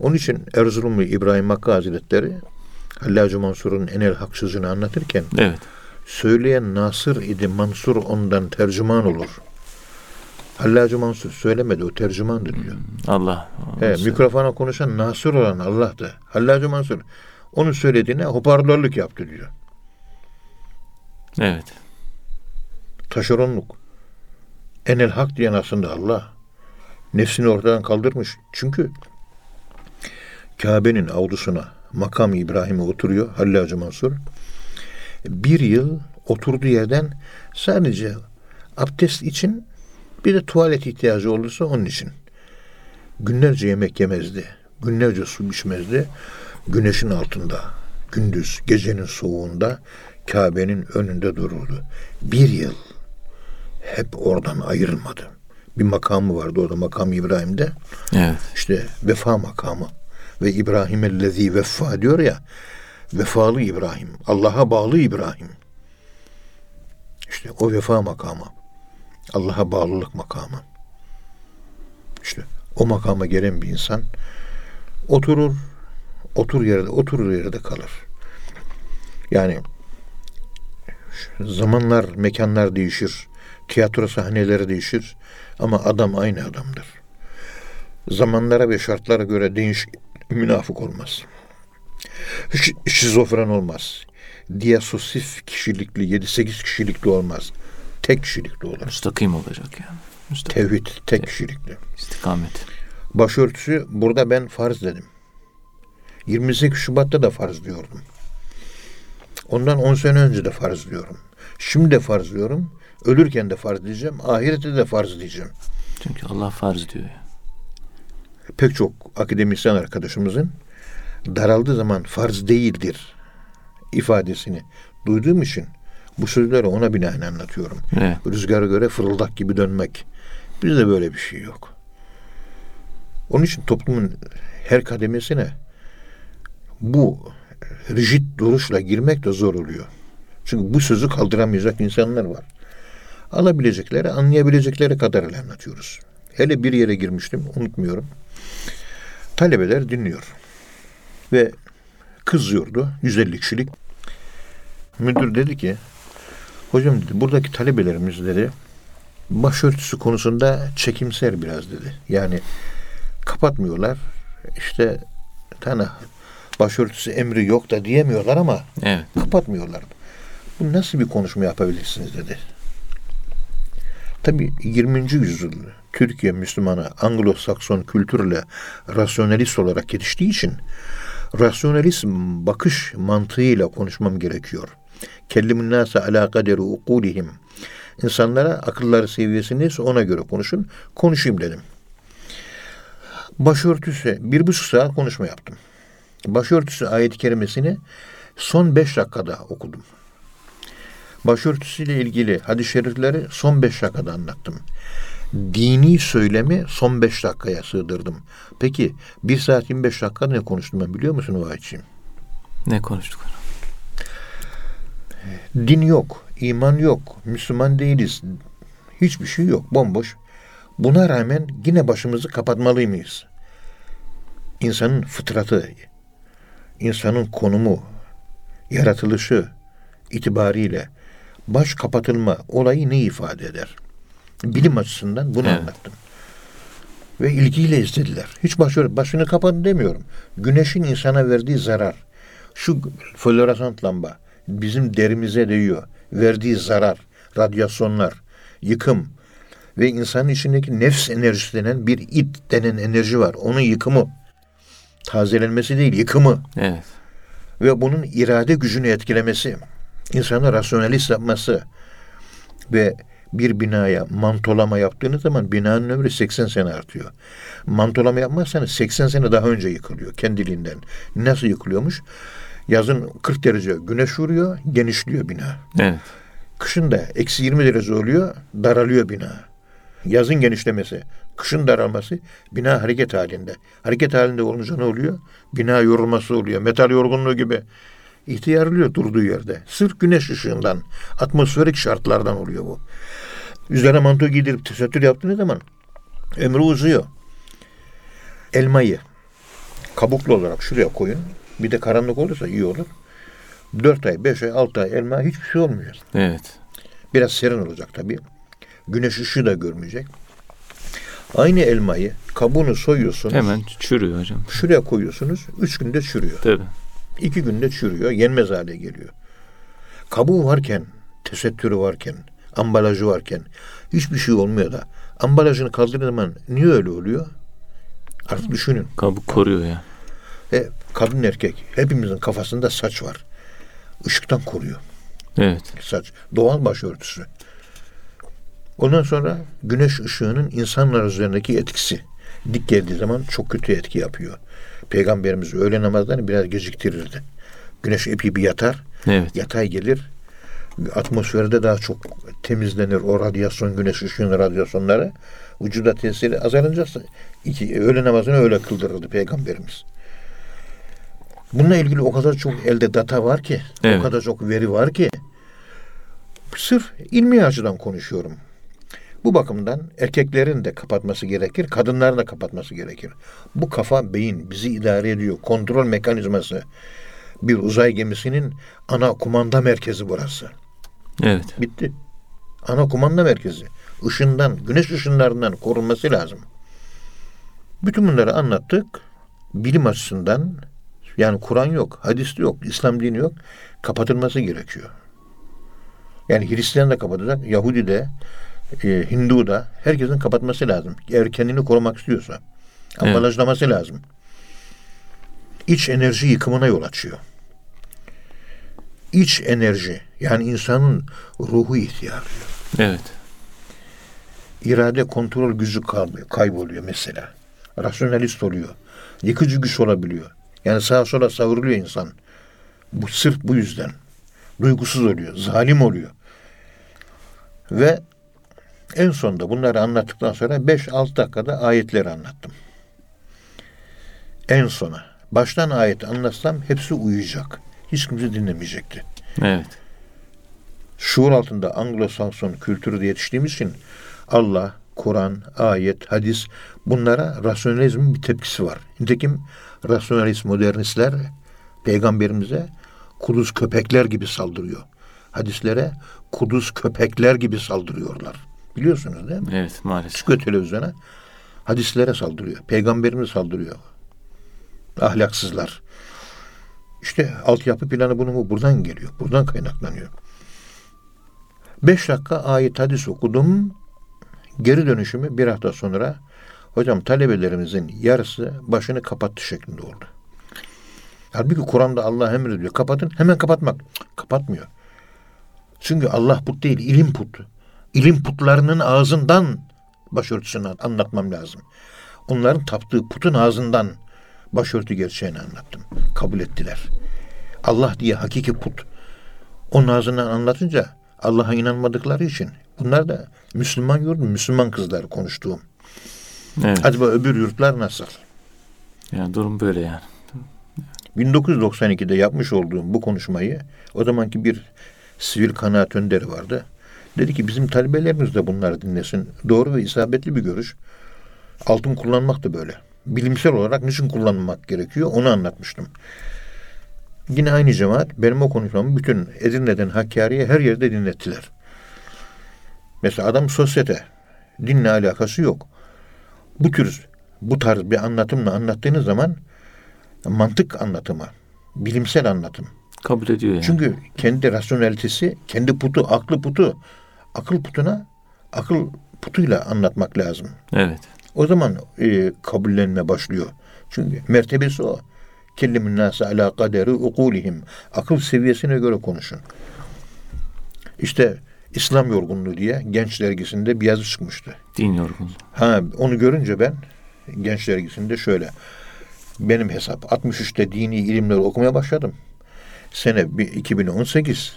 Onun için Erzurumlu İbrahim Hakkı Hazretleri Hallacı Mansur'un Enel Hak sözünü anlatırken evet. söyleyen Nasır idi Mansur ondan tercüman olur. Hallacı Mansur söylemedi o tercümandır diyor. Allah. He, mikrofona konuşan Nasır olan Allah'tı. Hallacı Mansur onun söylediğine hoparlörlük yaptı diyor. Evet. Taşeronluk. Enel hak diyen aslında Allah. Nefsini ortadan kaldırmış. Çünkü Kabe'nin avlusuna makam İbrahim'e oturuyor Hallacı Mansur. Bir yıl oturduğu yerden sadece abdest için bir de tuvalet ihtiyacı olursa onun için. Günlerce yemek yemezdi. Günlerce su içmezdi. Güneşin altında, gündüz, gecenin soğuğunda Kabe'nin önünde dururdu. Bir yıl hep oradan ayrılmadı. Bir makamı vardı orada makam İbrahim'de. Evet. İşte vefa makamı. Ve İbrahim ellezî veffa diyor ya. Vefalı İbrahim. Allah'a bağlı İbrahim. İşte o vefa makamı. Allah'a bağlılık makamı. İşte o makama gelen bir insan oturur, otur yerde, oturur yerde kalır. Yani zamanlar, mekanlar değişir. Tiyatro sahneleri değişir. Ama adam aynı adamdır. Zamanlara ve şartlara göre değiş münafık olmaz. Şizofren olmaz. Diyasosif kişilikli, 7-8 kişilikli olmaz. Tek kişilikli olur. Müstakim olacak yani. Müstakim. Tevhid tek kişilikli. İstikamet. Başörtüsü burada ben farz dedim. 28 Şubat'ta da farz diyordum. Ondan 10 sene önce de farz diyorum. Şimdi de farz diyorum. Ölürken de farz diyeceğim. Ahirette de farz diyeceğim. Çünkü Allah farz diyor. ya. Pek çok akademisyen arkadaşımızın daraldığı zaman farz değildir ifadesini duyduğum için bu sözleri ona binaen anlatıyorum. Evet. Rüzgara göre fırıldak gibi dönmek. Bizde böyle bir şey yok. Onun için toplumun her kademesine bu rigid duruşla girmek de zor oluyor. Çünkü bu sözü kaldıramayacak insanlar var. Alabilecekleri, anlayabilecekleri kadarıyla anlatıyoruz. Hele bir yere girmiştim, unutmuyorum. Talebeler dinliyor. Ve kızıyordu, 150 kişilik. Müdür dedi ki, hocam dedi, buradaki talebelerimiz dedi, başörtüsü konusunda çekimser biraz dedi. Yani kapatmıyorlar. İşte tane başörtüsü emri yok da diyemiyorlar ama Evet. kapatmıyorlar. Bu nasıl bir konuşma yapabilirsiniz dedi. Tabi 20. yüzyıl Türkiye Müslümanı Anglo-Sakson kültürle rasyonalist olarak yetiştiği için rasyonalist bakış mantığıyla konuşmam gerekiyor. Kellimun nase ala kaderi ukulihim. İnsanlara akılları seviyesi neyse ona göre konuşun. Konuşayım dedim. Başörtüsü bir buçuk saat konuşma yaptım. Başörtüsü ayet-i kerimesini son beş dakikada okudum. Başörtüsüyle ilgili hadis-i şerifleri son beş dakikada anlattım. Dini söylemi son beş dakikaya sığdırdım. Peki bir saat 25 dakika ne konuştum ben biliyor musun Vahit'ciğim? Ne konuştuk? Din yok, iman yok, Müslüman değiliz. Hiçbir şey yok, bomboş. Buna rağmen yine başımızı kapatmalı mıyız? İnsanın fıtratı, insanın konumu, yaratılışı itibariyle baş kapatılma olayı ne ifade eder? Bilim açısından bunu Evet. anlattım. Ve ilgiyle izlediler. Hiç başını, başını kapatın demiyorum. Güneşin insana verdiği zarar. Şu floresan lamba bizim derimize değiyor. Verdiği zarar, radyasyonlar, yıkım ve insanın içindeki nefs enerjisi denen bir it denen enerji var. Onun yıkımı. Tazelenmesi değil, yıkımı Evet. ve bunun irade gücünü etkilemesi, insanı rasyonalist yapması ve bir binaya mantolama yaptığınız zaman binanın ömrü 80 sene artıyor. Mantolama yapmazsanız 80 sene daha önce yıkılıyor kendiliğinden. Nasıl yıkılıyormuş? Yazın 40 derece güneş vuruyor, genişliyor bina. Evet. Kışın da eksi 20 derece oluyor, daralıyor bina. Yazın genişlemesi, kışın daralması, bina hareket halinde. Hareket halinde olunca ne oluyor? Bina yorulması oluyor. Metal yorgunluğu gibi ihtiyarlıyor durduğu yerde. Sırf güneş ışığından, atmosferik şartlardan oluyor bu. Üzerine manto giydirip tesettür yaptığınız zaman ömrü uzuyor. Elmayı kabuklu olarak şuraya koyun. Bir de karanlık olursa iyi olur. 4 ay, 5 ay, 6 ay elma hiçbir şey olmuyor. Evet. Biraz serin olacak tabii. Güneş ışığı da görmeyecek. Aynı elmayı kabuğunu soyuyorsunuz. Hemen çürüyor hocam. Şuraya koyuyorsunuz. Üç günde çürüyor. Tabii. İki günde çürüyor. Yenmez hale geliyor. Kabuğu varken, tesettürü varken, ambalajı varken hiçbir şey olmuyor da ambalajını kaldırdığı zaman niye öyle oluyor? Artık düşünün. Kabuk koruyor ya. E, kadın erkek hepimizin kafasında saç var. Işıktan koruyor. Evet. saç. Doğal başörtüsü. Ondan sonra güneş ışığının insanlar üzerindeki etkisi. Dik geldiği zaman çok kötü etki yapıyor. Peygamberimiz öğle namazlarını biraz geciktirirdi. Güneş epey bir yatar. Evet. Yatay gelir. Atmosferde daha çok temizlenir o radyasyon, güneş ışığının radyasyonları. Vücuda tesiri azalınca iki, öğle namazını öyle kıldırırdı Peygamberimiz. Bununla ilgili o kadar çok elde data var ki, Evet. o kadar çok veri var ki, sırf ilmi açıdan konuşuyorum. Bu bakımdan erkeklerin de kapatması gerekir, kadınların da kapatması gerekir. Bu kafa beyin bizi idare ediyor. Kontrol mekanizması. Bir uzay gemisinin ana kumanda merkezi burası. Evet. Bitti. Ana kumanda merkezi. Işından, güneş ışınlarından korunması lazım. Bütün bunları anlattık. Bilim açısından yani Kur'an yok, hadis yok, İslam dini yok. Kapatılması gerekiyor. Yani Hristiyan da kapatacak, Yahudi de, e, Hindu da herkesin kapatması lazım. Eğer kendini korumak istiyorsa. Ambalajlaması lazım. İç enerji yıkımına yol açıyor. İç enerji yani insanın ruhu ihtiyarlıyor. Evet. İrade kontrol gücü kay- kayboluyor mesela. Rasyonalist oluyor. Yıkıcı güç olabiliyor. Yani sağa sola savruluyor insan. Bu sırf bu yüzden. Duygusuz oluyor, zalim oluyor. Ve en sonunda bunları anlattıktan sonra 5-6 dakikada ayetleri anlattım. En sona. Baştan ayet anlatsam hepsi uyuyacak. Hiç kimse dinlemeyecekti. Evet. Şu şuur altında Anglo-Sakson kültürü yetiştiğimiz için Allah, Kur'an, ayet, hadis bunlara rasyonalizmin bir tepkisi var. Nitekim rasyonalist modernistler peygamberimize kuduz köpekler gibi saldırıyor. Hadislere kuduz köpekler gibi saldırıyorlar. Biliyorsunuz değil mi? Evet maalesef. Çıkıyor televizyona. Hadislere saldırıyor. Peygamberimize saldırıyor. Ahlaksızlar. İşte altyapı planı bunu mu? Buradan geliyor. Buradan kaynaklanıyor. Beş dakika ayet hadis okudum. Geri dönüşümü bir hafta sonra hocam talebelerimizin yarısı başını kapattı şeklinde oldu. Halbuki Kur'an'da Allah emrediyor. Kapatın. Hemen kapatmak. Kapatmıyor. Çünkü Allah put değil, ilim put. İlim putlarının ağzından başörtüsünü anlatmam lazım. Onların taptığı putun ağzından başörtü gerçeğini anlattım. Kabul ettiler. Allah diye hakiki put. Onun ağzından anlatınca Allah'a inanmadıkları için bunlar da Müslüman yurdu, Müslüman kızlar konuştuğum. Evet. Acaba öbür yurtlar nasıl? Yani durum böyle yani. 1992'de yapmış olduğum bu konuşmayı o zamanki bir sivil kanaat önderi vardı. Dedi ki bizim talebelerimiz de bunları dinlesin. Doğru ve isabetli bir görüş. Altın kullanmak da böyle. Bilimsel olarak niçin kullanmak gerekiyor onu anlatmıştım. Yine aynı cemaat benim o konuşmamı bütün Edirne'den Hakkari'ye her yerde dinlettiler. Mesela adam sosyete. Dinle alakası yok. Bu tür bu tarz bir anlatımla anlattığınız zaman mantık anlatımı, bilimsel anlatım. Kabul ediyor yani. Çünkü kendi rasyonelitesi, kendi putu, aklı putu, akıl putuna akıl putuyla anlatmak lazım. Evet. O zaman e, kabullenme başlıyor. Çünkü mertebesi o. Kellimin nase ala kaderi ukulihim. Akıl seviyesine göre konuşun. İşte İslam yorgunluğu diye Genç dergisinde bir yazı çıkmıştı. Din yorgunluğu. Ha onu görünce ben Genç dergisinde şöyle benim hesap 63'te dini ilimleri okumaya başladım. Sene bir 2018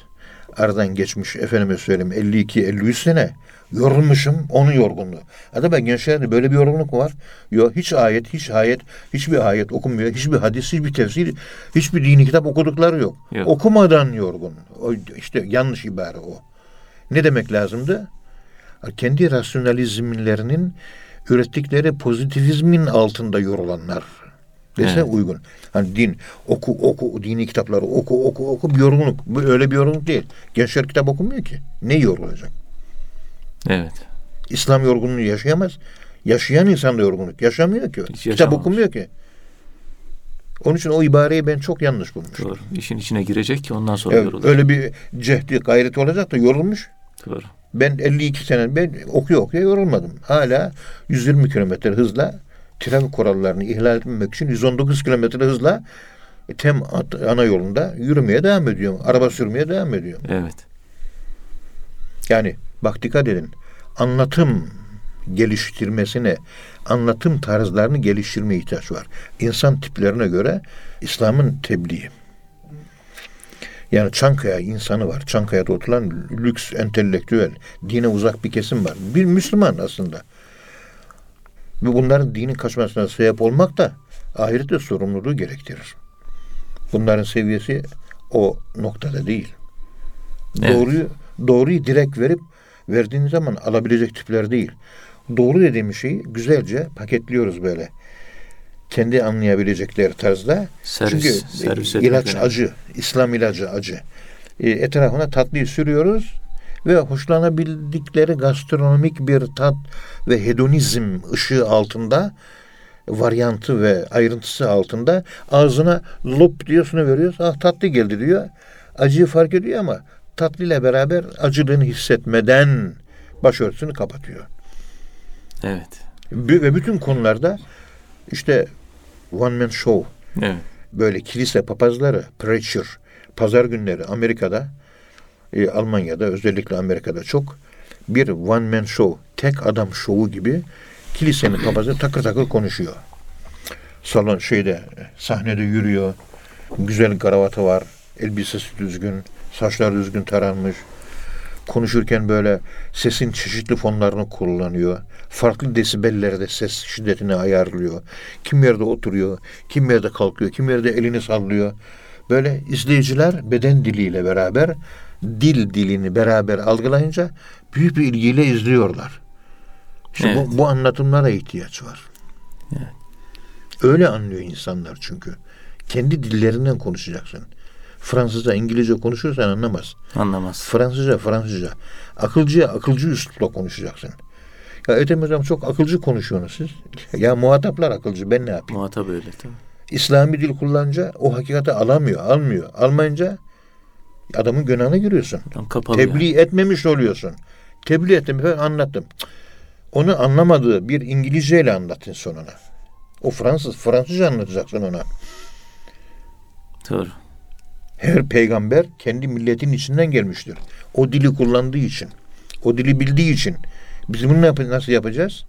aradan geçmiş efendime söyleyeyim 52 53 sene yorulmuşum onun yorgunluğu. Acaba gençlerde böyle bir yorgunluk mu var? Yok hiç ayet, hiç ayet, hiçbir ayet okunmuyor, hiçbir hadis, hiçbir tefsir, hiçbir dini kitap okudukları yok. Yok. Okumadan yorgun. O, işte yanlış ibare o. Ne demek lazımdı? Kendi rasyonalizmlerinin ürettikleri pozitivizmin altında yorulanlar dese Evet. uygun. Hani din oku oku dini kitapları oku oku oku bir yorgunluk. Bu öyle bir yorgunluk değil. Gençler kitap okumuyor ki. Ne yorulacak? Evet. İslam yorgunluğu yaşayamaz. Yaşayan insan da yorgunluk yaşamıyor ki. Hiç Kitap okumuyor ki. Onun için o ibareyi ben çok yanlış bulmuşum. Doğru. İşin içine girecek ki ondan sonra Evet, yorulur. öyle bir cehdi gayreti olacak da yorulmuş. Doğru. Ben 52 sene ben okuya okuya yorulmadım. Hala 120 kilometre hızla trafik kurallarını ihlal etmemek için 119 kilometre hızla tem ana yolunda yürümeye devam ediyorum. Araba sürmeye devam ediyorum. Evet. Yani bak dikkat edin. Anlatım geliştirmesine, anlatım tarzlarını geliştirmeye ihtiyaç var. İnsan tiplerine göre İslam'ın tebliği. Yani Çankaya insanı var. Çankaya'da oturan lüks, entelektüel, dine uzak bir kesim var. Bir Müslüman aslında. Ve bunların dinin kaçmasına sebep olmak da ahirette sorumluluğu gerektirir. Bunların seviyesi o noktada değil. Evet. Doğruyu doğruyu direkt verip verdiğin zaman alabilecek tipler değil. Doğru dediğimiz şeyi güzelce paketliyoruz böyle. Kendi anlayabilecekleri tarzda. Servis, Çünkü servis e, etmek ilaç önemli. acı, İslam ilacı acı. E, etrafına tatlıyı sürüyoruz ve hoşlanabildikleri gastronomik bir tat ve hedonizm ışığı altında varyantı ve ayrıntısı altında ağzına lop diyosunu veriyoruz. Ah tatlı geldi diyor. Acıyı fark ediyor ama tatlıyla beraber acılığını hissetmeden başörtüsünü kapatıyor. Evet. Ve bütün konularda işte one man show Evet. böyle kilise papazları, preacher, pazar günleri Amerika'da, e, Almanya'da özellikle Amerika'da çok bir one man show, tek adam şovu gibi kilisenin papazı takır takır konuşuyor. Salon şeyde sahnede yürüyor. Güzel kravatı var. Elbisesi düzgün. Saçlar düzgün taranmış. Konuşurken böyle sesin çeşitli fonlarını kullanıyor. Farklı desibellerde ses şiddetini ayarlıyor. Kim yerde oturuyor, kim yerde kalkıyor, kim yerde elini sallıyor. Böyle izleyiciler beden diliyle beraber dil dilini beraber algılayınca büyük bir ilgiyle izliyorlar. İşte Evet. bu, bu anlatımlara ihtiyaç var. Evet. Öyle anlıyor insanlar çünkü. Kendi dillerinden konuşacaksın. Fransızca, İngilizce konuşursan anlamaz. Anlamaz. Fransızca, Fransızca. Akılcıya akılcı üslupla konuşacaksın. Ya Ethem Hocam çok akılcı konuşuyorsunuz siz. Ya muhataplar akılcı ben ne yapayım? Muhatap öyle tabii. İslami dil kullanınca o hakikati alamıyor, almıyor. Almayınca adamın günahına giriyorsun. Kapalı Tebliğ etmemiş oluyorsun. Tebliğ ettim, ben anlattım. Onu anlamadığı bir İngilizceyle anlatın sonuna. O Fransız, Fransızca anlatacaksın ona. Doğru. Her peygamber kendi milletin içinden gelmiştir. O dili kullandığı için, o dili bildiği için. Biz bunu yap- nasıl yapacağız?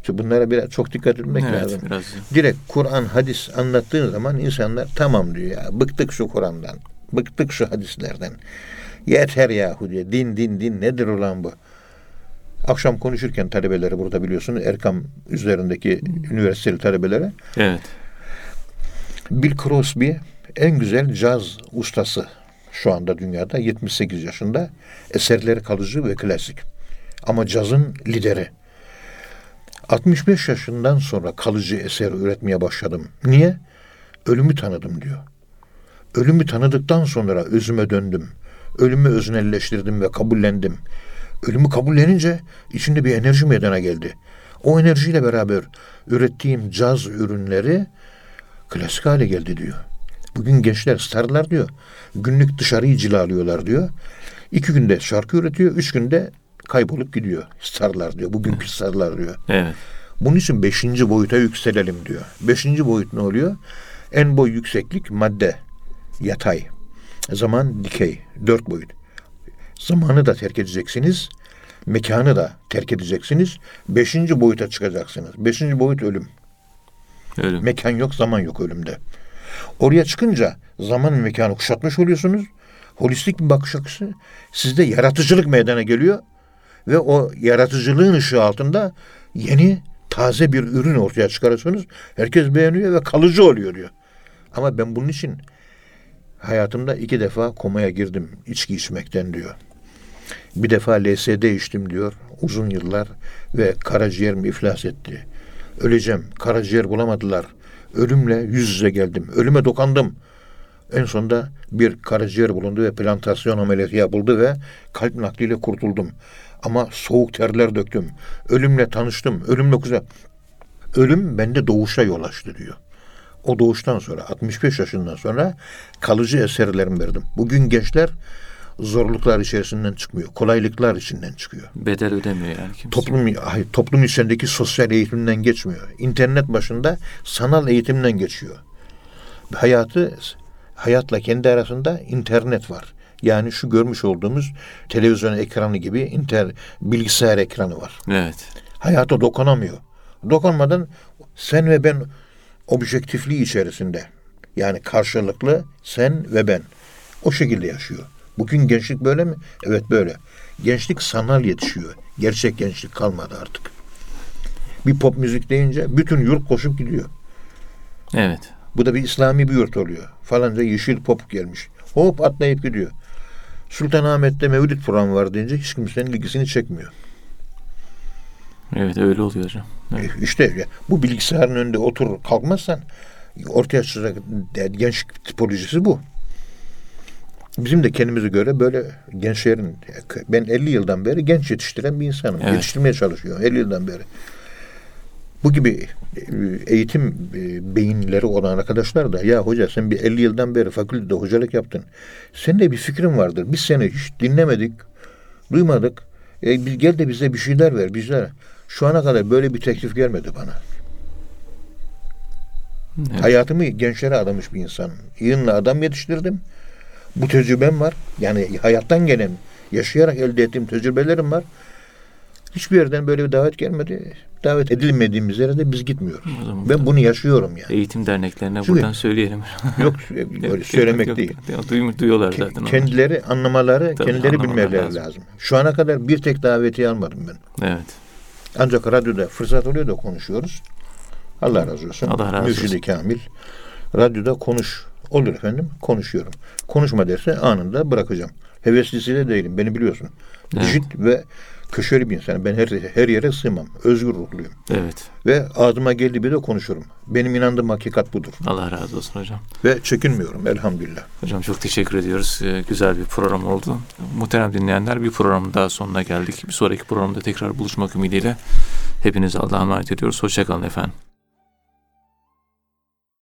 İşte bunlara biraz çok dikkat etmek evet lazım. biraz. Direkt Kur'an, hadis anlattığın zaman insanlar tamam diyor ya. Bıktık şu Kur'an'dan. Bıktık şu hadislerden. Yeter yahu diye. Din din din nedir ulan bu? Akşam konuşurken talebeleri burada biliyorsunuz Erkam üzerindeki üniversiteli talebelere Evet. Bill Crosby en güzel caz ustası şu anda dünyada 78 yaşında. Eserleri kalıcı ve klasik. Ama cazın lideri. 65 yaşından sonra kalıcı eser üretmeye başladım. Niye? Ölümü tanıdım diyor. Ölümü tanıdıktan sonra özüme döndüm. Ölümü öznelleştirdim ve kabullendim. Ölümü kabullenince içinde bir enerji meydana geldi. O enerjiyle beraber ürettiğim caz ürünleri klasik hale geldi diyor. Bugün gençler starlar diyor. Günlük dışarıyı cilalıyorlar diyor. İki günde şarkı üretiyor, üç günde kaybolup gidiyor. Starlar diyor. Bugünkü starlar diyor. Evet. Bunun için beşinci boyuta yükselelim diyor. Beşinci boyut ne oluyor? En boy yükseklik madde, yatay. Zaman dikey, dört boyut. Zamanı da terk edeceksiniz. Mekanı da terk edeceksiniz. Beşinci boyuta çıkacaksınız. Beşinci boyut ölüm. Ölüm. Mekan yok, zaman yok ölümde. Oraya çıkınca zaman ve mekanı kuşatmış oluyorsunuz. Holistik bir bakış açısı. Sizde yaratıcılık meydana geliyor. Ve o yaratıcılığın ışığı altında yeni, taze bir ürün ortaya çıkarıyorsunuz. Herkes beğeniyor ve kalıcı oluyor diyor. Ama ben bunun için hayatımda iki defa komaya girdim içki içmekten diyor. Bir defa LSD içtim diyor uzun yıllar ve karaciğerim iflas etti. Öleceğim. Karaciğer bulamadılar. Ölümle yüz yüze geldim. Ölüme dokandım. En sonunda bir karaciğer bulundu ve plantasyon ameliyatı yapıldı ve kalp nakliyle kurtuldum. Ama soğuk terler döktüm. Ölümle tanıştım. Ölümle kuza. Ölüm bende doğuşa yol açtı diyor. O doğuştan sonra 65 yaşından sonra kalıcı eserlerimi verdim. Bugün gençler zorluklar içerisinden çıkmıyor. Kolaylıklar içinden çıkıyor. Bedel ödemiyor yani kimse. Toplum, hayır, toplum içindeki sosyal eğitimden geçmiyor. İnternet başında sanal eğitimden geçiyor. Hayatı hayatla kendi arasında internet var. Yani şu görmüş olduğumuz televizyon ekranı gibi inter bilgisayar ekranı var. Evet. Hayata dokunamıyor. Dokunmadan sen ve ben objektifliği içerisinde. Yani karşılıklı sen ve ben. O şekilde yaşıyor. Bugün gençlik böyle mi? Evet böyle. Gençlik sanal yetişiyor. Gerçek gençlik kalmadı artık. Bir pop müzik deyince bütün yurt koşup gidiyor. Evet. Bu da bir İslami bir yurt oluyor. Falanca yeşil pop gelmiş. Hop atlayıp gidiyor. Sultanahmet'te Mevlid programı var deyince hiç kimsenin ilgisini çekmiyor. Evet öyle oluyor hocam. Evet. E, İşte bu bilgisayarın önünde otur kalkmazsan ortaya çıkacak gençlik tipolojisi bu. Bizim de kendimize göre böyle gençlerin ben 50 yıldan beri genç yetiştiren bir insanım. Evet. Yetiştirmeye çalışıyorum 50 yıldan beri. Bu gibi e, eğitim e, beyinleri olan arkadaşlar da ya hoca sen bir 50 yıldan beri fakültede hocalık yaptın. Senin de bir fikrin vardır. Biz seni hiç dinlemedik, duymadık. E, biz- gel de bize bir şeyler ver, bizler. Şu ana kadar böyle bir teklif gelmedi bana. Evet. Hayatımı gençlere adamış bir insan. Yığınla adam yetiştirdim. Bu tecrübem var. Yani hayattan gelen, yaşayarak elde ettiğim tecrübelerim var. Hiçbir yerden böyle bir davet gelmedi. Davet edilmediğimiz yere de biz gitmiyoruz. O zaman Ben bunu yaşıyorum yani. Eğitim derneklerine Çünkü- buradan söyleyelim. <laughs> Yok <laughs> böyle söylemek Yok, değil. yok. Duymuş, duyuyorlar zaten. onu. Kendileri anlamaları, Tabii, kendileri bilmeleri lazım. lazım. Şu ana kadar bir tek daveti almadım ben. Evet. Ancak radyoda fırsat oluyor da konuşuyoruz. Allah razı olsun. Allah razı Mürşidi olsun. Kamil. Radyoda konuş Olur efendim konuşuyorum. Konuşma derse anında bırakacağım. Heveslisi de değilim beni biliyorsun. Evet. Dijit ve köşeli bir insanım. Ben her, her yere sığmam. Özgür ruhluyum. Evet. Ve ağzıma geldiği bir de konuşurum. Benim inandığım hakikat budur. Allah razı olsun hocam. Ve çekinmiyorum elhamdülillah. Hocam çok teşekkür ediyoruz. Ee, güzel bir program oldu. Muhterem dinleyenler bir programın daha sonuna geldik. Bir sonraki programda tekrar buluşmak ümidiyle hepinize Allah'a emanet ediyoruz. Hoşçakalın efendim.